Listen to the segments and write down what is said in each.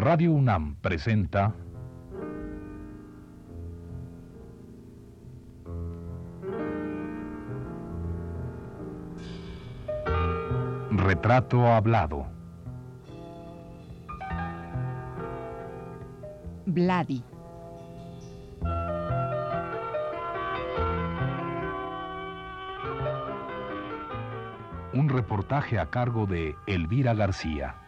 Radio UNAM presenta Retrato Hablado. Vladi. Un reportaje a cargo de Elvira García.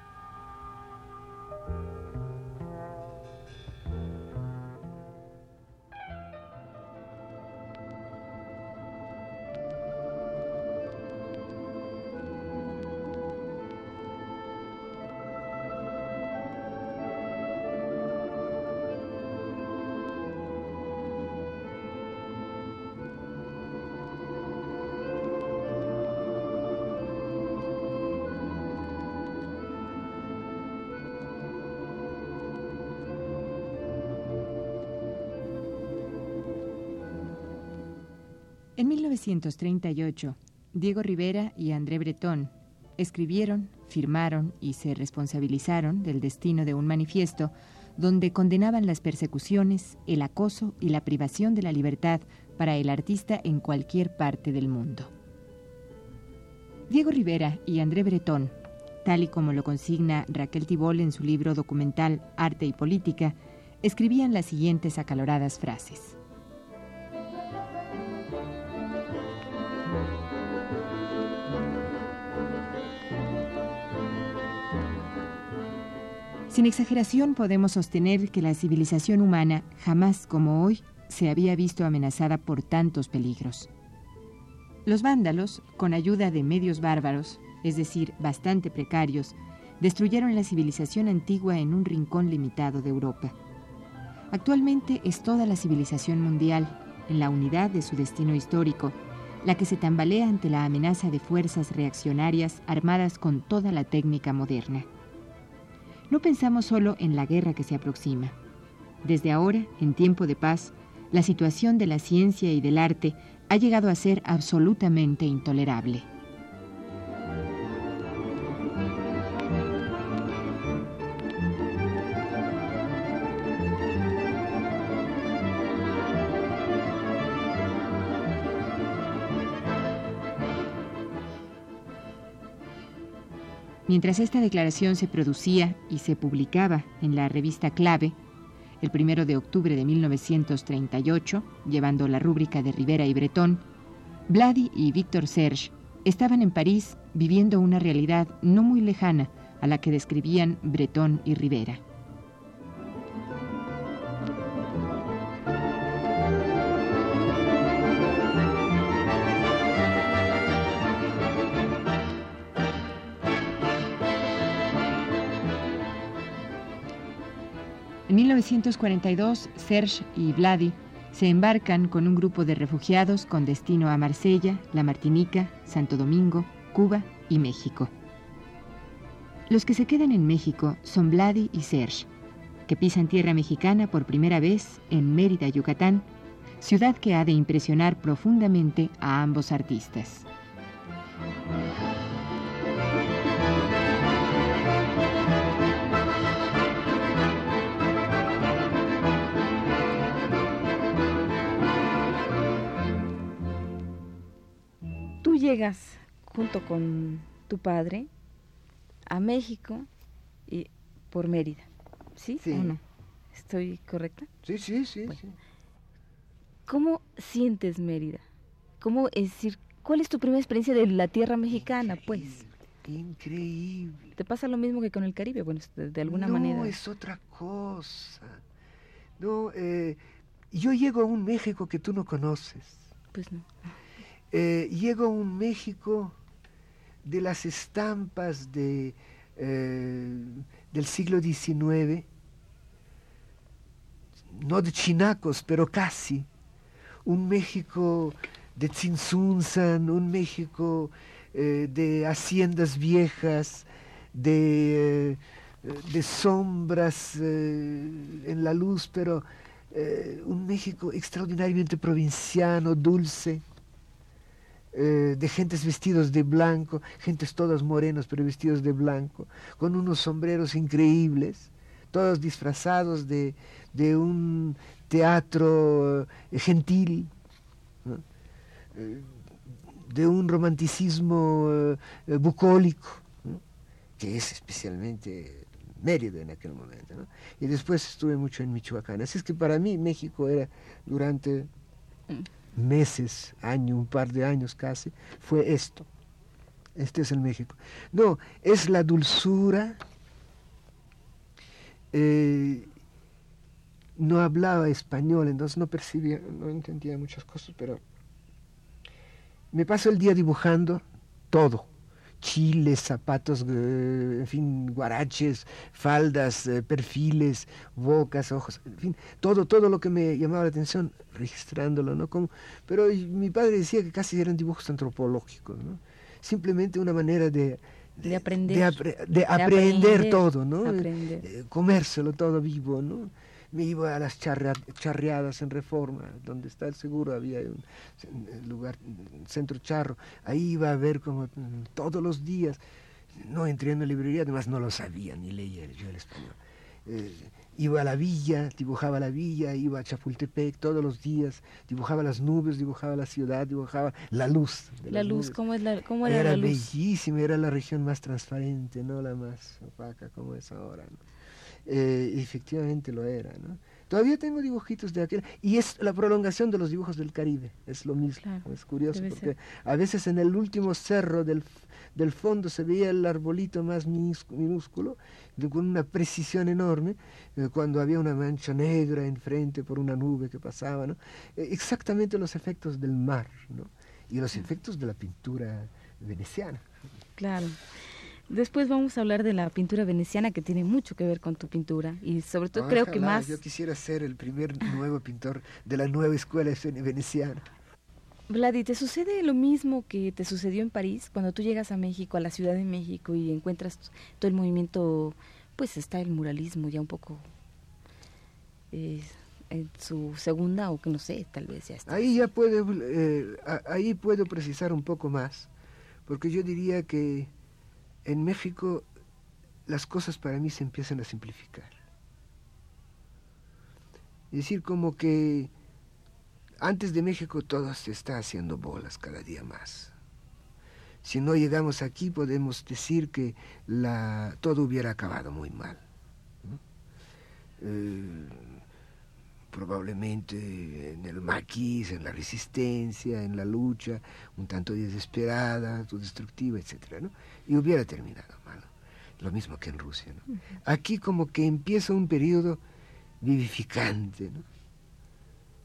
En 1938, Diego Rivera y André Breton escribieron, firmaron y se responsabilizaron del destino de un manifiesto donde condenaban las persecuciones, el acoso y la privación de la libertad para el artista en cualquier parte del mundo. Diego Rivera y André Breton, tal y como lo consigna Raquel Tibol en su libro documental Arte y Política, escribían las siguientes acaloradas frases. Sin exageración podemos sostener que la civilización humana jamás como hoy se había visto amenazada por tantos peligros. Los vándalos, con ayuda de medios bárbaros, es decir, bastante precarios, destruyeron la civilización antigua en un rincón limitado de Europa. Actualmente es toda la civilización mundial, en la unidad de su destino histórico, la que se tambalea ante la amenaza de fuerzas reaccionarias armadas con toda la técnica moderna. No pensamos solo en la guerra que se aproxima. Desde ahora, en tiempo de paz, la situación de la ciencia y del arte ha llegado a ser absolutamente intolerable. Mientras esta declaración se producía y se publicaba en la revista Clave, el primero de octubre de 1938, llevando la rúbrica de Rivera y Bretón, Vladi y Víctor Serge estaban en París viviendo una realidad no muy lejana a la que describían Bretón y Rivera. 1942, Serge y Vladi se embarcan con un grupo de refugiados con destino a Marsella, La Martinica, Santo Domingo, Cuba y México. Los que se quedan en México son Vladi y Serge, que pisan tierra mexicana por primera vez en Mérida, Yucatán, ciudad que ha de impresionar profundamente a ambos artistas. Llegas junto con tu padre a México y por Mérida, ¿sí? Sí. ¿O no? ¿Estoy correcta? Sí, sí, sí, Bueno. sí. ¿Cómo sientes Mérida? ¿Cómo es decir, cuál es tu primera experiencia de la tierra mexicana, pues? Increíble. ¿Te pasa lo mismo que con el Caribe? Bueno, de, de alguna no, manera. es otra cosa. No, eh, yo llego a un México que tú no conoces. Pues no. Eh, llego a un México de las estampas de, eh, del siglo XIX, no de chinacos, pero casi. Un México de Tzintzunzan, un México eh, de haciendas viejas, de, eh, sombras en la luz, pero un México extraordinariamente provinciano, dulce eh, de gentes vestidos de blanco, gentes todas morenas pero vestidos de blanco, con unos sombreros increíbles, todos disfrazados de, de un teatro eh, gentil, eh, de un romanticismo bucólico, que es especialmente Mérida en aquel momento. Y después estuve mucho en Michoacán. Así es que para mí México era durante meses, año, un par de años casi, fue esto. Este es el México. No, es la dulzura. Eh, no hablaba español, entonces no percibía, no entendía muchas cosas, pero me paso el día dibujando todo. Chiles, zapatos, eh, en fin, guaraches, faldas, eh, perfiles, bocas, ojos, en fin, todo, todo lo que me llamaba la atención, registrándolo, ¿no? Como, pero mi padre decía que casi eran dibujos antropológicos, ¿no? Simplemente una manera de, de, aprender, de, aprender, todo, ¿no? Eh, comérselo todo vivo, ¿no? Me iba a las charreadas en Reforma, donde está el seguro, había un lugar, un centro charro, ahí iba a ver como todos los días, no entré en la librería, además no lo sabía ni leía yo el español. Eh, iba a la villa, dibujaba la villa, iba a Chapultepec todos los días, dibujaba las nubes, dibujaba la ciudad, dibujaba la luz. la luz, ¿cómo, es la, cómo era, era la luz? bellísima, era la región más transparente, no la más opaca como es ahora. ¿no? Eh, efectivamente lo era. ¿no? Todavía tengo dibujitos de aquel, y es la prolongación de los dibujos del Caribe, es lo mismo, es curioso, porque a veces en el último cerro del, del fondo se veía el arbolito más minúsculo, con una precisión enorme, eh, cuando había una mancha negra enfrente por una nube que pasaba, ¿no? Eh, exactamente los efectos del mar, ¿no? y los efectos de la pintura veneciana. Claro. Después vamos a hablar de la pintura veneciana que tiene mucho que ver con tu pintura y sobre todo creo que más... Yo quisiera ser el primer nuevo pintor de la nueva escuela veneciana. Vladi, ¿te sucede lo mismo que te sucedió en París cuando tú llegas a México, a la Ciudad de México y encuentras todo el movimiento, pues está el muralismo ya un poco eh, en su segunda o que no sé, tal vez ya está. Ahí ya puedo, eh, ahí puedo precisar un poco más, porque yo diría que en México las cosas para mí se empiezan a simplificar. Es decir, como que antes de México todo se está haciendo bolas cada día más. Si no llegamos aquí podemos decir que todo hubiera acabado muy mal. Eh, probablemente en el maquis, en la resistencia, en la lucha, un tanto desesperada, destructiva, etc. ¿no? Y hubiera terminado mal. Lo mismo que en Rusia. ¿no? Aquí como que empieza un periodo vivificante, ¿no?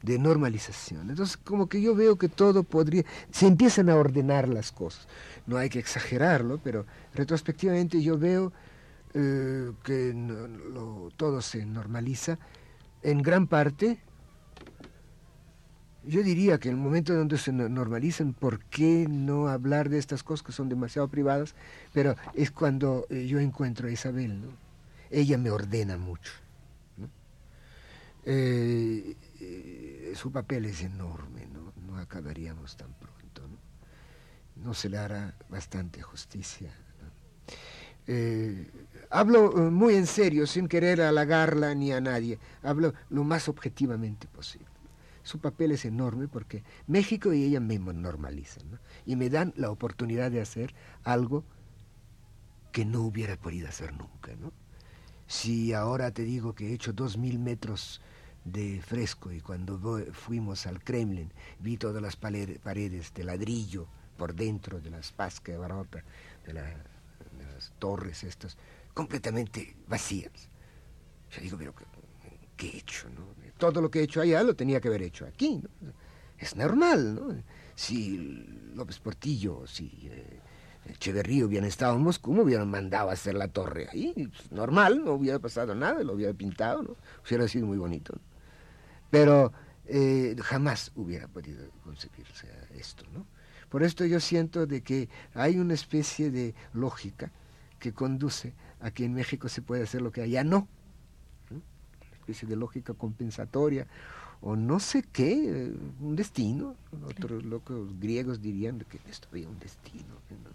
de normalización. Entonces, como que yo veo que todo podría, se empiezan a ordenar las cosas. No hay que exagerarlo, pero retrospectivamente yo veo eh, que todo se normaliza en gran parte, yo diría que en el momento donde se normalizan, ¿por qué no hablar de estas cosas que son demasiado privadas? Pero es cuando eh, yo encuentro a Isabel, ¿no? Ella me ordena mucho. Eh, su papel es enorme, ¿no? No acabaríamos tan pronto, ¿no? No se le hará bastante justicia. Eh, muy en serio, sin querer halagarla ni a nadie. Hablo lo más objetivamente posible. Su papel es enorme porque México y ella me normalizan y me dan la oportunidad de hacer algo que no hubiera podido hacer nunca. ¿no? Si ahora te digo que he hecho dos mil metros de fresco y cuando fuimos al Kremlin vi todas las paredes de ladrillo por dentro de las pascas de de, de las torres estas, completamente vacías. Yo digo, pero ¿qué he hecho? No? Todo lo que he hecho allá lo tenía que haber hecho aquí. ¿no? Es normal, ¿no? Si López Portillo, si eh, Echeverría hubieran estado en Moscú, me hubieran mandado a hacer la torre ahí. normal, no hubiera pasado nada, lo hubiera pintado, ¿no? Hubiera sido muy bonito. Pero eh, jamás hubiera podido concebirse esto, ¿no? Por esto yo siento de que hay una especie de lógica que conduce aquí en México se puede hacer lo que allá no. Una especie de lógica compensatoria o no sé qué, un destino. Otros locos griegos dirían que esto había un destino, una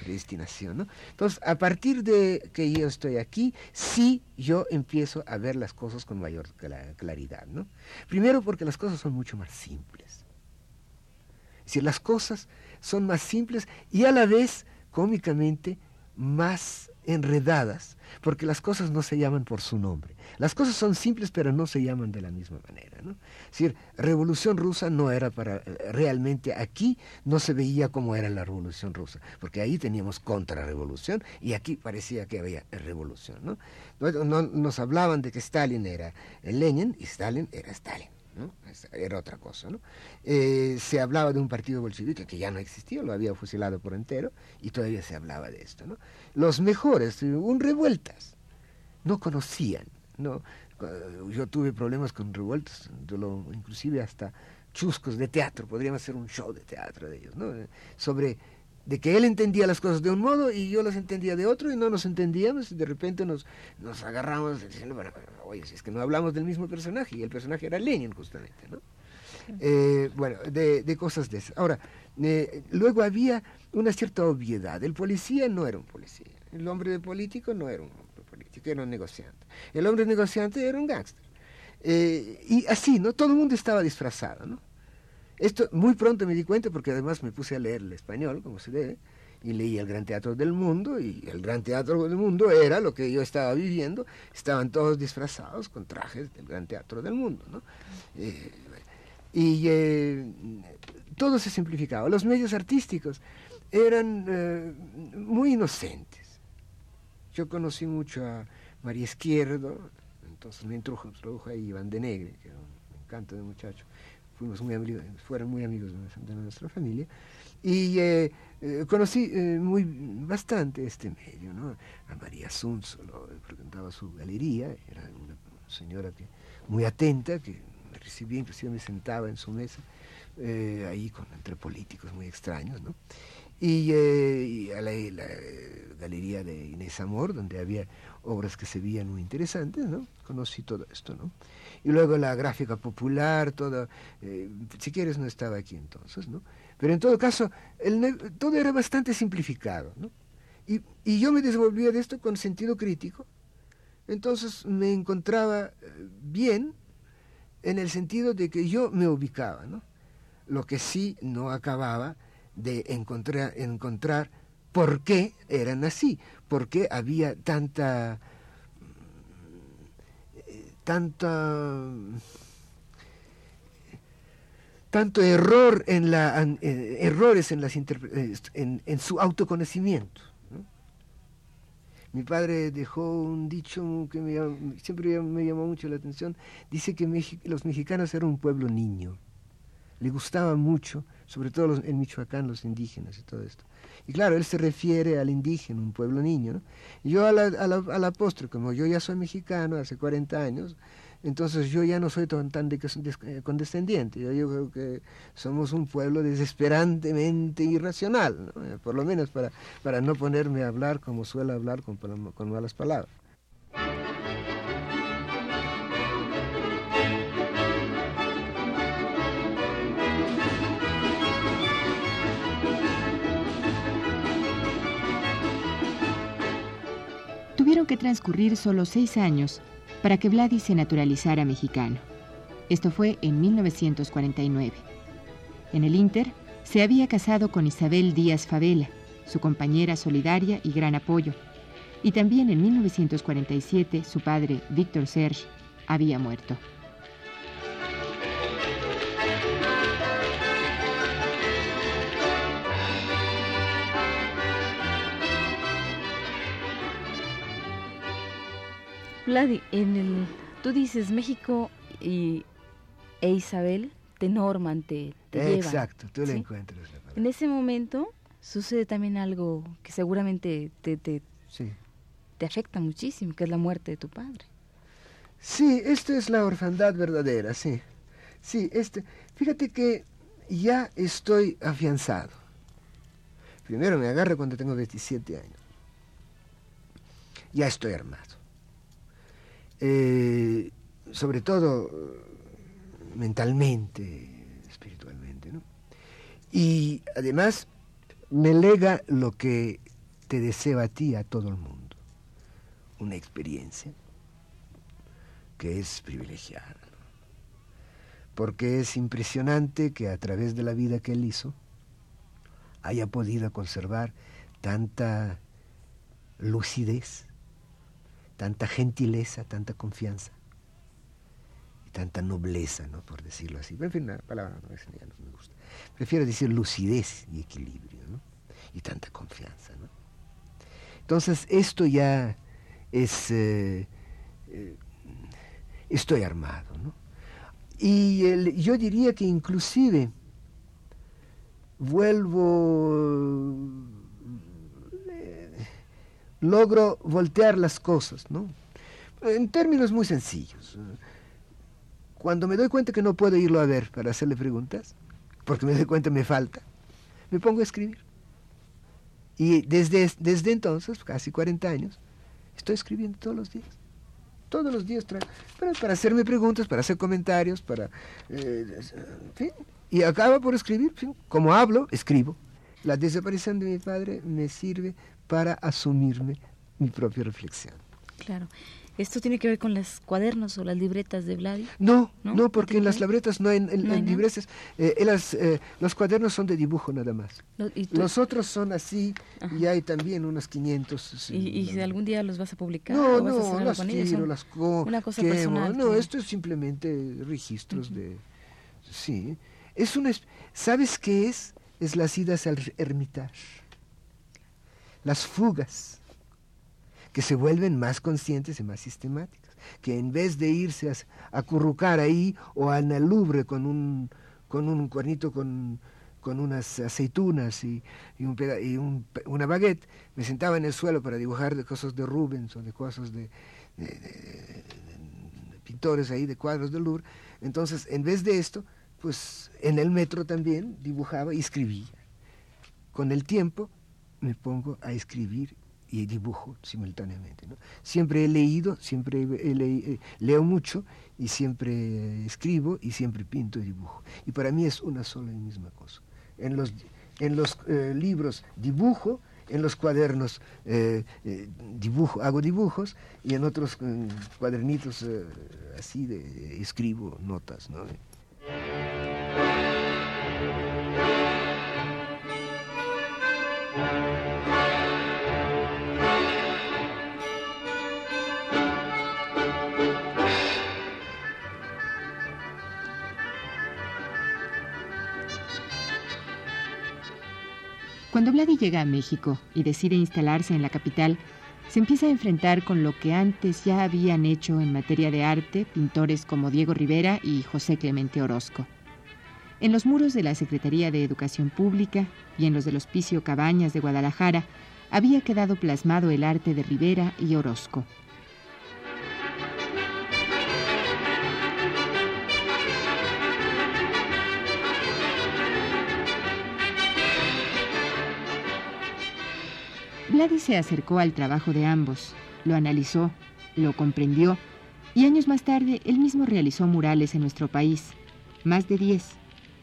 predestinación. ¿no? Entonces, a partir de que yo estoy aquí, sí yo empiezo a ver las cosas con mayor claridad. ¿no? Primero porque las cosas son mucho más simples. Es decir, las cosas son más simples y a la vez, cómicamente, más enredadas, porque las cosas no se llaman por su nombre. Las cosas son simples, pero no se llaman de la misma manera. ¿no? Es decir, revolución rusa no era para, realmente aquí no se veía como era la revolución rusa, porque ahí teníamos contrarrevolución y aquí parecía que había revolución. No, nos hablaban de que Stalin era Lenin y Stalin era Stalin. Era otra cosa, ¿no? Eh, se hablaba de un partido bolchevique que ya no existía, lo había fusilado por entero, y todavía se hablaba de esto. Los mejores, un revueltas, no conocían, ¿no? Yo tuve problemas con revueltas, inclusive hasta chuscos de teatro, podríamos hacer un show de teatro de ellos, ¿no? Sobre de que él entendía las cosas de un modo y yo las entendía de otro y no nos entendíamos y de repente nos, nos agarramos diciendo, bueno, oye, si es que no hablamos del mismo personaje y el personaje era Lenin justamente, ¿no? Eh, bueno, de, cosas de esas. Ahora, eh, luego había una cierta obviedad. El policía no era un policía. El hombre de político no era un hombre político, era un negociante. El hombre negociante era un gángster. Eh, y así, ¿no? Todo el mundo estaba disfrazado, ¿no? Esto muy pronto me di cuenta porque además me puse a leer el español, como se debe, y leí el Gran Teatro del Mundo, y el Gran Teatro del Mundo era lo que yo estaba viviendo, estaban todos disfrazados con trajes del Gran Teatro del Mundo, ¿no? Eh, y eh, todo se simplificaba. Los medios artísticos eran eh, muy inocentes. Yo conocí mucho a María Izquierdo, entonces me introdujo, ahí Iván de Negre, que era un encanto de muchacho fuimos muy amigos, fueron muy amigos de, nuestra familia, y eh, eh, conocí eh, muy bastante este medio, ¿no? A María lo frecuentaba su galería, era una señora que, muy atenta, que me recibía, inclusive me sentaba en su mesa, ahí con, entre políticos muy extraños, ¿no? Y, a la, la, galería de Inés Amor, donde había obras que se veían muy interesantes, ¿no? Conocí todo esto, ¿no? Y luego la gráfica popular, toda, eh, si quieres no estaba aquí entonces, ¿no? Pero en todo caso, todo era bastante simplificado, ¿no? Y, y, yo me desenvolvía de esto con sentido crítico, entonces me encontraba eh, bien en el sentido de que yo me ubicaba, ¿no? Lo que sí no acababa de encontrar, encontrar por qué eran así, por qué había tanta tanta tanto error en la eh, errores en las eh, en, su autoconocimiento mi padre dejó un dicho que siempre me llamó mucho la atención. Dice que los mexicanos eran un pueblo niño. Le gustaba mucho sobre todo en Michoacán los indígenas y todo esto y claro, él se refiere al indígena, un pueblo niño. Yo a la, a, como yo ya soy mexicano hace 40 años, entonces yo ya no soy tan, tan eh, condescendiente. Yo, yo, creo que somos un pueblo desesperantemente irracional, eh, por lo menos para, para no ponerme a hablar como suelo hablar con, con malas palabras. Que transcurrir solo seis años para que Vladi se naturalizara mexicano. Esto fue en 1949. En el Inter, se había casado con Isabel Díaz Favela, su compañera solidaria y gran apoyo. Y también en 1947 su padre, Víctor Serge, había muerto. Vladi, en el, tú dices México y, e Isabel te norman, te, te Exacto, tú le encuentras En ese momento sucede también algo que seguramente te, te, te afecta muchísimo, que es la muerte de tu padre. Sí, esto es la orfandad verdadera, sí. Sí, este, fíjate que ya estoy afianzado. Primero me agarro cuando tengo 27 años. Ya estoy armado. Eh, sobre todo mentalmente, espiritualmente. ¿no? Y además me lega lo que te deseo a ti, a todo el mundo, una experiencia que es privilegiada. Porque es impresionante que a través de la vida que él hizo haya podido conservar tanta lucidez, tanta gentileza, tanta confianza tanta nobleza, ¿no? por decirlo así. En fin, la palabra no, no me gusta. Prefiero decir lucidez y equilibrio, ¿no? y tanta confianza. ¿no? Entonces, esto ya es... Eh, eh, estoy armado. ¿no? Y yo diría que inclusive vuelvo, logro voltear las cosas, ¿no? En términos muy sencillos. Cuando me doy cuenta que no puedo irlo a ver para hacerle preguntas, porque me doy cuenta que me falta, me pongo a escribir. Y desde, desde entonces, casi 40 años, estoy escribiendo todos los días todos los días para, para hacerme preguntas, para hacer comentarios, para... Eh, y acaba por escribir, como hablo, escribo. La desaparición de mi padre me sirve para asumirme mi propia reflexión. Claro. ¿Esto tiene que ver con los cuadernos o las libretas de Vladi? No, no, porque en las libretas no hay, en, libretas, eh, eh, los cuadernos son de dibujo nada más. los otros son así y hay también unos 500. ¿Y, si algún día los vas a publicar? No, no, las quiero, las Una cosa personal. No, esto es simplemente registros de... Sí, es una... ¿Sabes qué es? Es las idas al Hermitage. Las fugas que se vuelven más conscientes y más sistemáticas, que en vez de irse a, currucar ahí o al Louvre con un, con un cuernito con, con unas aceitunas y, y, un, una baguette, me sentaba en el suelo para dibujar de cosas de Rubens o de cosas de, pintores ahí, de cuadros del Louvre. Entonces, en vez de esto, pues en el metro también dibujaba y escribía. Con el tiempo me pongo a escribir y dibujo simultáneamente. Siempre he leído, siempre eh, leo mucho y siempre escribo y siempre pinto y dibujo. Y para mí es una sola y misma cosa. En los, eh, libros dibujo, en los cuadernos eh, dibujo, hago dibujos y en otros cuadernitos así de, escribo notas. ¿no? Cuando Vladi llega a México y decide instalarse en la capital, se empieza a enfrentar con lo que antes ya habían hecho en materia de arte pintores como Diego Rivera y José Clemente Orozco. En los muros de la Secretaría de Educación Pública y en los del Hospicio Cabañas de Guadalajara había quedado plasmado el arte de Rivera y Orozco. Vladi se acercó al trabajo de ambos, lo analizó, lo comprendió y años más tarde él mismo realizó murales en nuestro país, más de 10,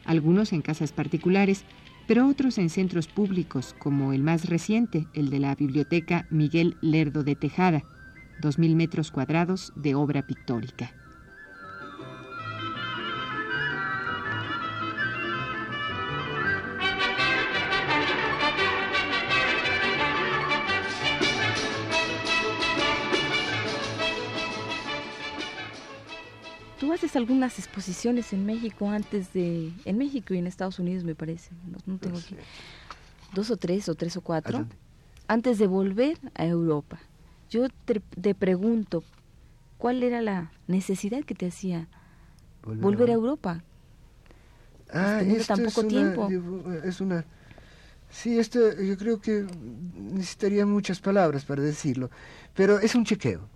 algunos en casas particulares, pero otros en centros públicos, como el más reciente, el de la Biblioteca Miguel Lerdo de Tejada, 2.000 metros cuadrados de obra pictórica. Haces algunas exposiciones en México antes de... En México y en Estados Unidos, me parece. No, tengo aquí. Dos o tres, o tres o cuatro. Antes de volver a Europa. Yo te, pregunto, ¿cuál era la necesidad que te hacía volver, a Europa? Ah, esto tan poco tiempo. es una... Sí, esto yo creo que necesitaría muchas palabras para decirlo, pero es un chequeo.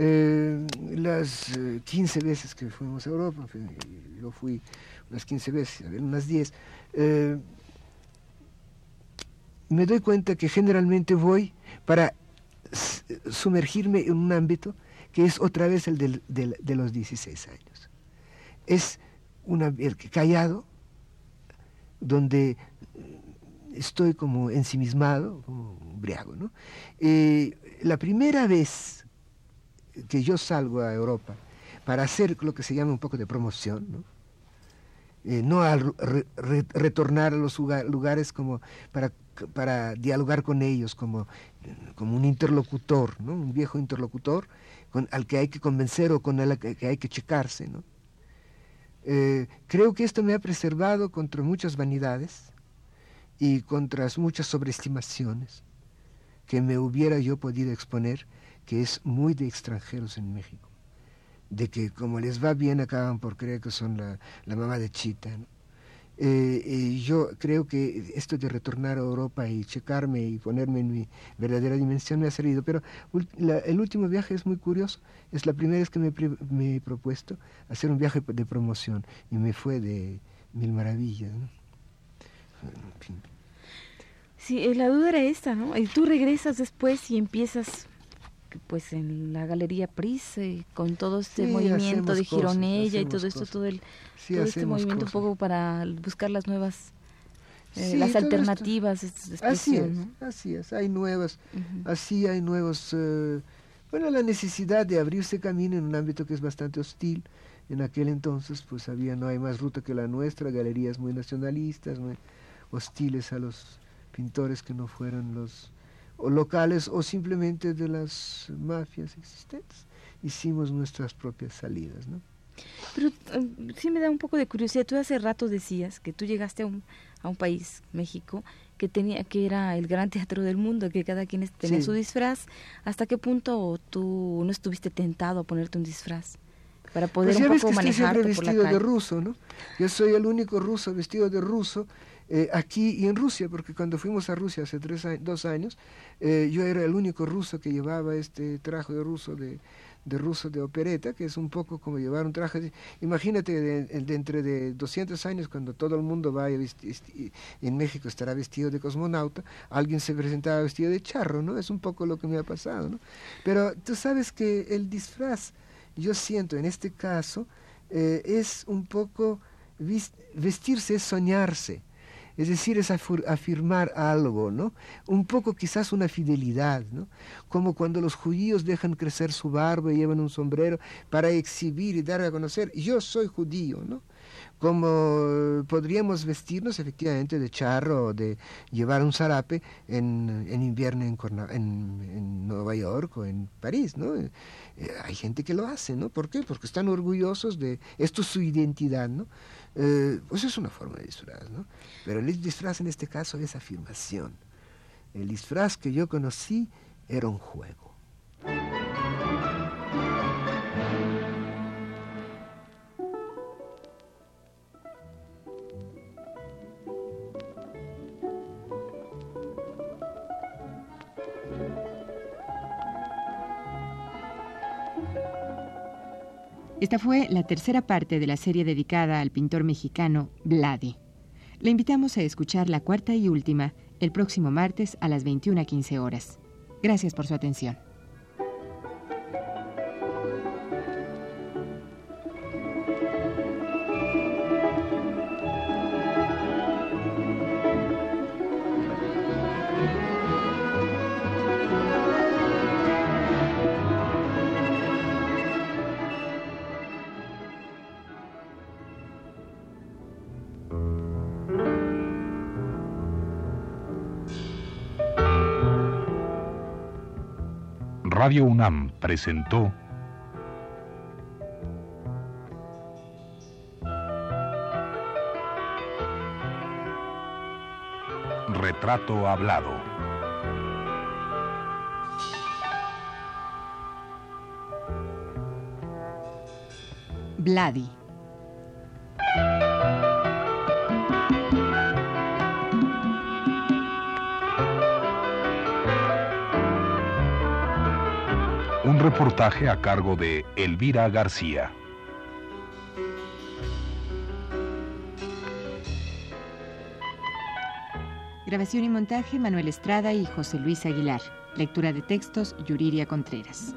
Eh, las 15 eh, veces que fuimos a Europa, yo fui unas 15 veces, unas 10, eh, me doy cuenta que generalmente voy para sumergirme en un ámbito que es otra vez el de los 16 años. es una, callado, donde estoy como ensimismado, como un briago. ¿no? Eh, la primera vez que yo salgo a Europa para hacer lo que se llama un poco de promoción, ¿no? Eh, no al retornar a los lugares como para, para dialogar con ellos como, como un interlocutor, ¿no? un viejo interlocutor con, al que hay que convencer o con el que, hay que checarse. ¿no? Eh, creo que esto me ha preservado contra muchas vanidades y contra muchas sobreestimaciones que me hubiera yo podido exponer, que es muy de extranjeros en México de que como les va bien acaban por creer que son la, mamá de Chita. Eh, yo creo que esto de retornar a Europa y checarme y ponerme en mi verdadera dimensión me ha servido, pero el último viaje es muy curioso, es la primera vez que me, he propuesto hacer un viaje de promoción y me fue de mil maravillas. Sí, eh, la duda era esta, ¿no? Y tú regresas después y empiezas pues en la Galería Pris, eh, con todo este movimiento de Gironella y todo esto, todo, el, todo este movimiento un poco para buscar las nuevas, eh, las alternativas de Así es, así es, hay nuevas, así hay nuevos, eh, bueno, la necesidad de abrirse camino en un ámbito que es bastante hostil. En aquel entonces, pues había, no hay más ruta que la nuestra, galerías muy nacionalistas, muy hostiles a los pintores que no fueran los o locales o simplemente de las mafias existentes. Hicimos nuestras propias salidas, ¿no? Pero eh, sí me da un poco de curiosidad. Tú hace rato decías que tú llegaste a un, a un país, México, que tenía que era el gran teatro del mundo, que cada quien tenía su disfraz. ¿Hasta qué punto tú no estuviste tentado a ponerte un disfraz? Para poder pues un poco ves que estoy vestido de ruso, ¿no? Yo soy el único ruso vestido de ruso eh, aquí y en Rusia, porque cuando fuimos a Rusia hace tres dos años, eh, yo era el único ruso que llevaba este traje de ruso de, de ruso de opereta, que es un poco como llevar un traje. De, imagínate, de, entre de 200 años, cuando todo el mundo va en México estará vestido de cosmonauta, alguien se presentaba vestido de charro, ¿no? Es un poco lo que me ha pasado, ¿no? Pero tú sabes que el disfraz, yo siento en este caso, eh, es un poco vestirse, es soñarse. Es decir, es afirmar algo, ¿no? Un poco quizás una fidelidad, ¿no? Como cuando los judíos dejan crecer su barba y llevan un sombrero para exhibir y dar a conocer, yo soy judío, ¿no? como podríamos vestirnos efectivamente de charro o de llevar un zarape en, invierno en, en, Nueva York o en París, ¿no? Eh, hay gente que lo hace, ¿no? ¿Por qué? Porque están orgullosos de esto es su identidad, ¿no? Eh, pues es una forma de disfraz, ¿no? Pero el disfraz en este caso es afirmación. El disfraz que yo conocí era un juego. Esta fue la tercera parte de la serie dedicada al pintor mexicano Vladi. Le invitamos a escuchar la cuarta y última el próximo martes a las 21.15 horas. Gracias por su atención. Radio UNAM presentó Retrato Hablado. Vladi. Reportaje a cargo de Elvira García. Grabación y montaje Manuel Estrada y José Luis Aguilar. Lectura de textos Yuriria Contreras.